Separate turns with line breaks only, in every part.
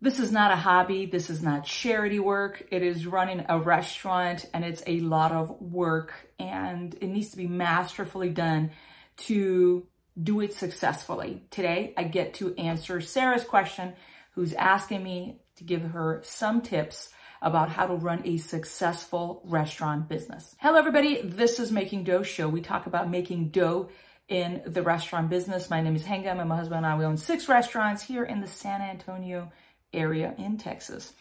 This is not a hobby. This is not charity work. It is running a restaurant and it's a lot of work and it needs to be masterfully done to do it successfully. Today, I get to answer Sarah's question, who's asking me to give her some tips about how to run a successful restaurant business. Hello, everybody. This is Making Dough Show. We talk about making dough in the restaurant business. My name is Hengam and my husband and I, we own six restaurants here in the San Antonio area in Texas.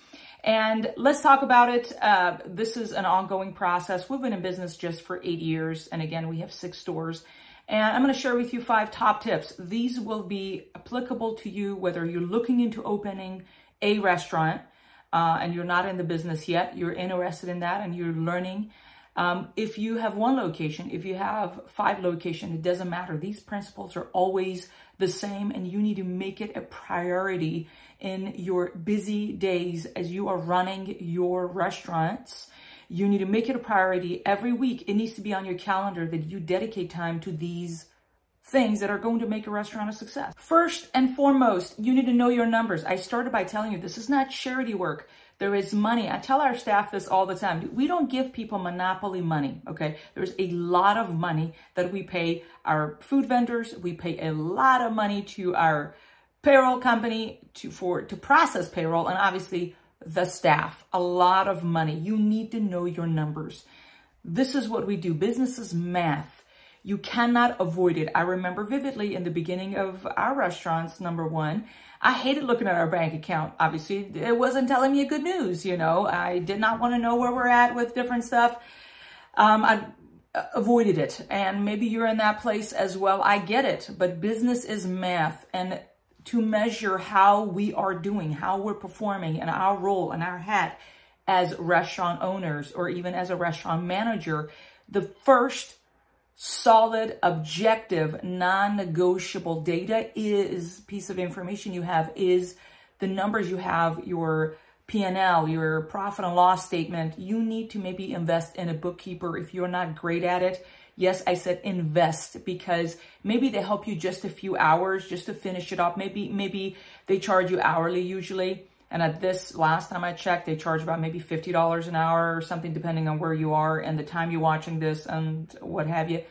And let's talk about it. Uh, this is an ongoing process. We've been in business just for eight years. And again, we have six stores. And I'm going to share with you five top tips. These will be applicable to you whether you're looking into opening a restaurant uh, and you're not in the business yet, you're interested in that and you're learning. Um, if you have one location, if you have five locations, it doesn't matter. These principles are always the same and you need to make it a priority in your busy days as you are running your restaurants. You need to make it a priority every week. It needs to be on your calendar that you dedicate time to these things that are going to make a restaurant a success. First and foremost, you need to know your numbers. I started by telling you this is not charity work. There is money. I tell our staff this all the time. We don't give people monopoly money, okay? There's a lot of money that we pay our food vendors. We pay a lot of money to our payroll company to for to process payroll and obviously the staff. A lot of money. You need to know your numbers. This is what we do. Business is math. You cannot avoid it. I remember vividly in the beginning of our restaurants, number one, I hated looking at our bank account. Obviously, it wasn't telling me good news, you know. I did not want to know where we're at with different stuff. Um, I avoided it. And maybe you're in that place as well. I get it. But business is math. And to measure how we are doing, how we're performing and our role and our hat as restaurant owners or even as a restaurant manager, the first solid, objective, non-negotiable data is piece of information you have is the numbers you have, your P&L, your profit and loss statement. You need to maybe invest in a bookkeeper if you're not great at it. Yes, I said invest because maybe they help you just a few hours just to finish it up. Maybe, maybe they charge you hourly usually. And at this last time I checked, they charge about maybe $50 an hour or something, depending on where you are and the time you're watching this and what have you.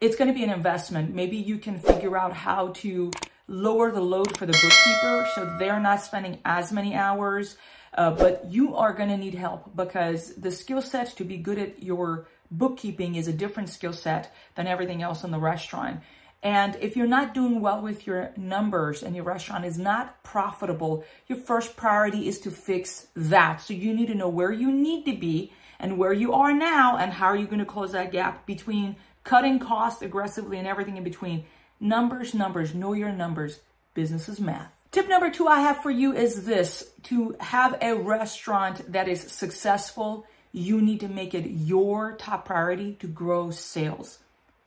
It's going to be an investment. Maybe you can figure out how to lower the load for the bookkeeper so they're not spending as many hours. Uh, but you are going to need help because the skill set to be good at your bookkeeping is a different skill set than everything else in the restaurant. And if you're not doing well with your numbers and your restaurant is not profitable, your first priority is to fix that. So you need to know where you need to be and where you are now and how are you going to close that gap between cutting costs aggressively and everything in between. Numbers, numbers, know your numbers. Business is math. Tip number two I have for you is this to have a restaurant that is successful you need to make it your top priority to grow sales.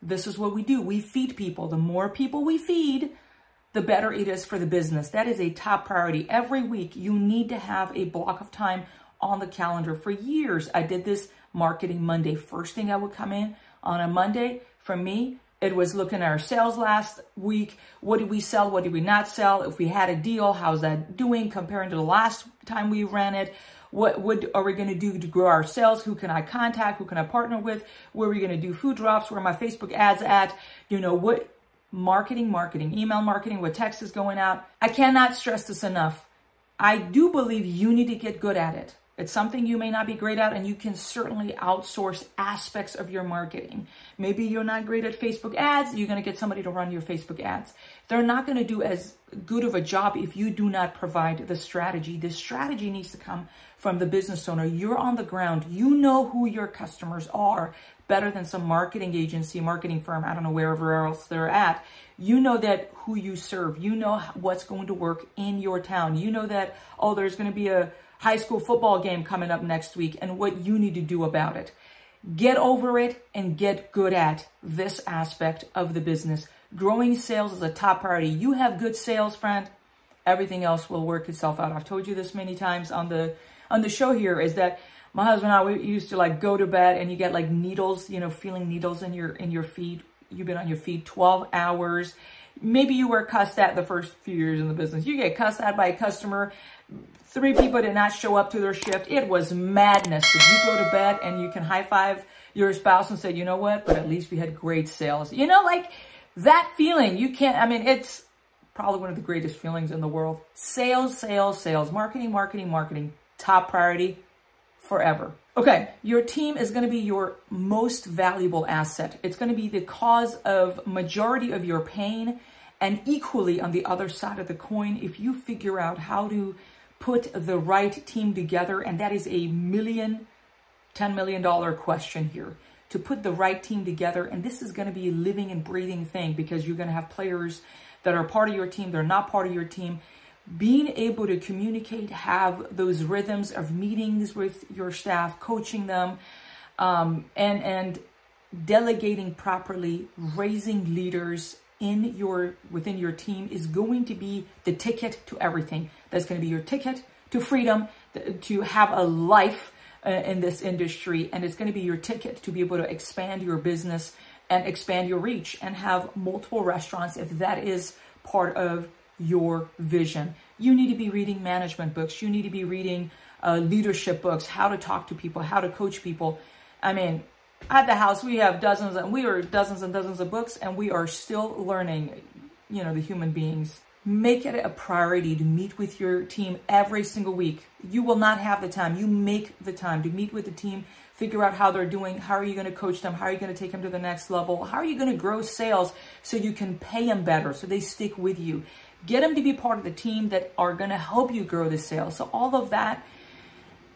This is what we do. We feed people. The more people we feed, the better it is for the business. That is a top priority. Every week, you need to have a block of time on the calendar. For years, I did this marketing Monday. First thing I would come in on a Monday for me, it was looking at our sales last week. What did we sell? What did we not sell? If we had a deal, how's that doing comparing to the last time we ran it? What what are we going to do to grow our sales? Who can I contact? Who can I partner with? Where are we going to do food drops? Where are my Facebook ads at? You know, what marketing, marketing, email marketing, what text is going out. I cannot stress this enough. I do believe you need to get good at it. It's something you may not be great at, and you can certainly outsource aspects of your marketing. Maybe you're not great at Facebook ads, you're going to get somebody to run your Facebook ads. They're not going to do as good of a job if you do not provide the strategy. The strategy needs to come from the business owner. You're on the ground, you know who your customers are better than some marketing agency, marketing firm, I don't know, wherever else they're at. You know that who you serve, you know what's going to work in your town. You know that, oh, there's going to be a high school football game coming up next week and what you need to do about it. Get over it and get good at this aspect of the business. Growing sales is a top priority. You have good sales, friend, everything else will work itself out. I've told you this many times on the on the show here is that my husband and I we used to like go to bed and you get like needles, you know, feeling needles in your in your feet. You've been on your feet 12 hours maybe you were cussed at the first few years in the business. You get cussed at by a customer. Three people did not show up to their shift. It was madness. But you go to bed and you can high five your spouse and say, you know what? But at least we had great sales. You know, like that feeling, you can't, I mean, it's probably one of the greatest feelings in the world. Sales, sales, sales, marketing, marketing, marketing, top priority forever. Okay, your team is going to be your most valuable asset. It's going to be the cause of majority of your pain and equally on the other side of the coin if you figure out how to put the right team together and that is a million 10 million dollar question here to put the right team together and this is going to be a living and breathing thing because you're going to have players that are part of your team, they're not part of your team. Being able to communicate, have those rhythms of meetings with your staff, coaching them, um, and and delegating properly, raising leaders in your within your team is going to be the ticket to everything. That's going to be your ticket to freedom, to have a life uh, in this industry, and it's going to be your ticket to be able to expand your business and expand your reach and have multiple restaurants if that is part of your vision. You need to be reading management books. You need to be reading uh, leadership books, how to talk to people, how to coach people. I mean, at the house we have dozens and we are dozens and dozens of books and we are still learning, you know, the human beings. Make it a priority to meet with your team every single week. You will not have the time. You make the time to meet with the team figure out how they're doing. How are you going to coach them? How are you going to take them to the next level? How are you going to grow sales so you can pay them better so they stick with you? Get them to be part of the team that are going to help you grow the sales. So all of that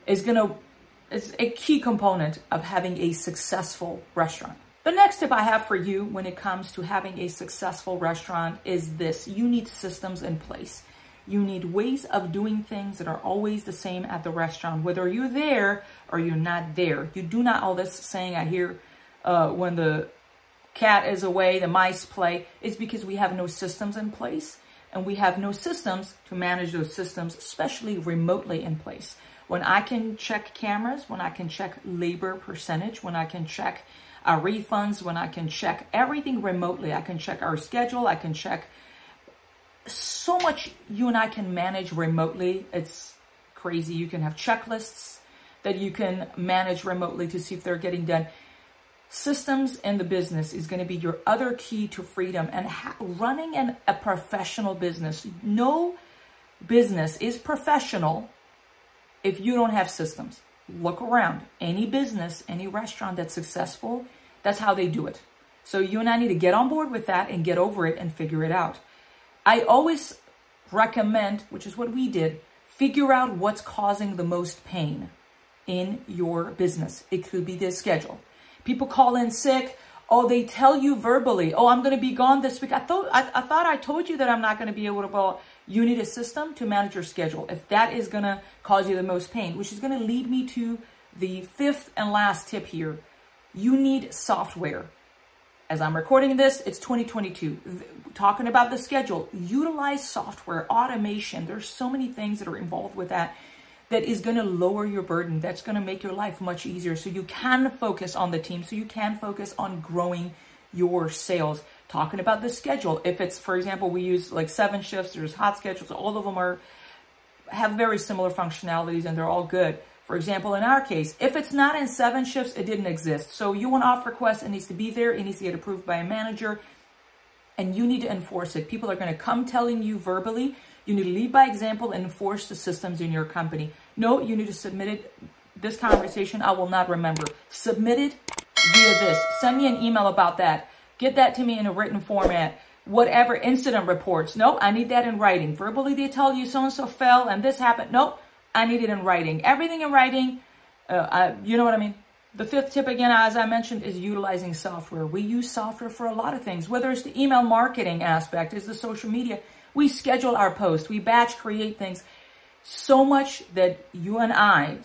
is going to is a key component of having a successful restaurant. The next tip I have for you when it comes to having a successful restaurant is this. You need systems in place. You need ways of doing things that are always the same at the restaurant, whether you're there or you're not there. You do not all this saying I hear uh, when the cat is away, the mice play. It's because we have no systems in place and we have no systems to manage those systems, especially remotely in place. When I can check cameras, when I can check labor percentage, when I can check our refunds, when I can check everything remotely, I can check our schedule, I can check so much you and I can manage remotely. It's crazy. You can have checklists that you can manage remotely to see if they're getting done. Systems in the business is going to be your other key to freedom and ha- running an, a professional business. No business is professional if you don't have systems. Look around. Any business, any restaurant that's successful, that's how they do it. So you and I need to get on board with that and get over it and figure it out. I always recommend, which is what we did, figure out what's causing the most pain in your business. It could be the schedule. People call in sick. Oh, they tell you verbally, oh, I'm going to be gone this week. I thought I, I thought I told you that I'm not going to be able to. Well, you need a system to manage your schedule. If that is going to cause you the most pain, which is going to lead me to the fifth and last tip here, you need software. As I'm recording this, it's 2022. Talking about the schedule, utilize software, automation. There's so many things that are involved with that that is going to lower your burden. That's going to make your life much easier so you can focus on the team, so you can focus on growing your sales. Talking about the schedule. If it's, for example, we use like 7shifts, there's HotSchedules, all of them are have very similar functionalities and they're all good. For example, in our case, if it's not in 7shifts, it didn't exist. So you want off request, it needs to be there, it needs to get approved by a manager, and you need to enforce it. People are going to come telling you verbally. You need to lead by example and enforce the systems in your company. No, you need to submit it. This conversation, I will not remember. Submit it via this. Send me an email about that. Get that to me in a written format. Whatever incident reports. No, I need that in writing. Verbally, they tell you so and so fell and this happened. Nope. I need it in writing. Everything in writing, uh, I, you know what I mean? The fifth tip, again, as I mentioned, is utilizing software. We use software for a lot of things, whether it's the email marketing aspect, is the social media. We schedule our posts, we batch create things. So much that you and I,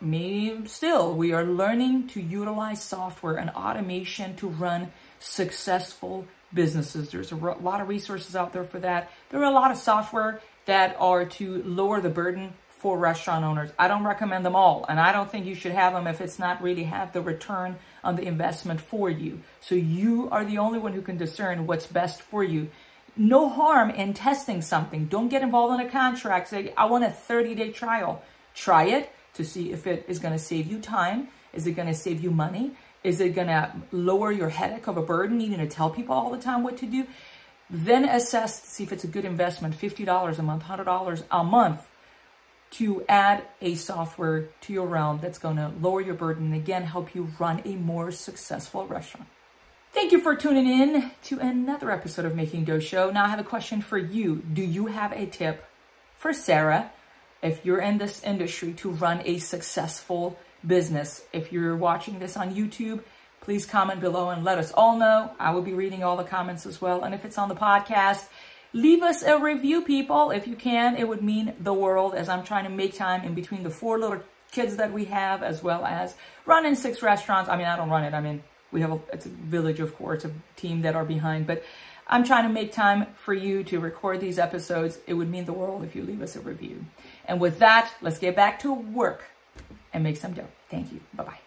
me still, we are learning to utilize software and automation to run successful businesses. There's a lot of resources out there for that. There are a lot of software that are to lower the burden for restaurant owners. I don't recommend them all, and I don't think you should have them if it's not really have the return on the investment for you. So you are the only one who can discern what's best for you. No harm in testing something. Don't get involved in a contract. Say, I want a 30 day trial. Try it to see if it is going to save you time. Is it going to save you money? Is it going to lower your headache of a burden, needing to tell people all the time what to do? Then assess see if it's a good investment $50 a month, $100 a month to add a software to your realm that's going to lower your burden and again help you run a more successful restaurant. Thank you for tuning in to another episode of Making Dough Show. Now I have a question for you. Do you have a tip for Sarah if you're in this industry to run a successful business? If you're watching this on YouTube, please comment below and let us all know. I will be reading all the comments as well. And if it's on the podcast, leave us a review, people. If you can, it would mean the world as I'm trying to make time in between the four little kids that we have, as well as running six restaurants. I mean, I don't run it. I mean, we have a, it's a village, of course, a team that are behind, but I'm trying to make time for you to record these episodes. It would mean the world if you leave us a review. And with that, let's get back to work and make some dough. Thank you. Bye bye.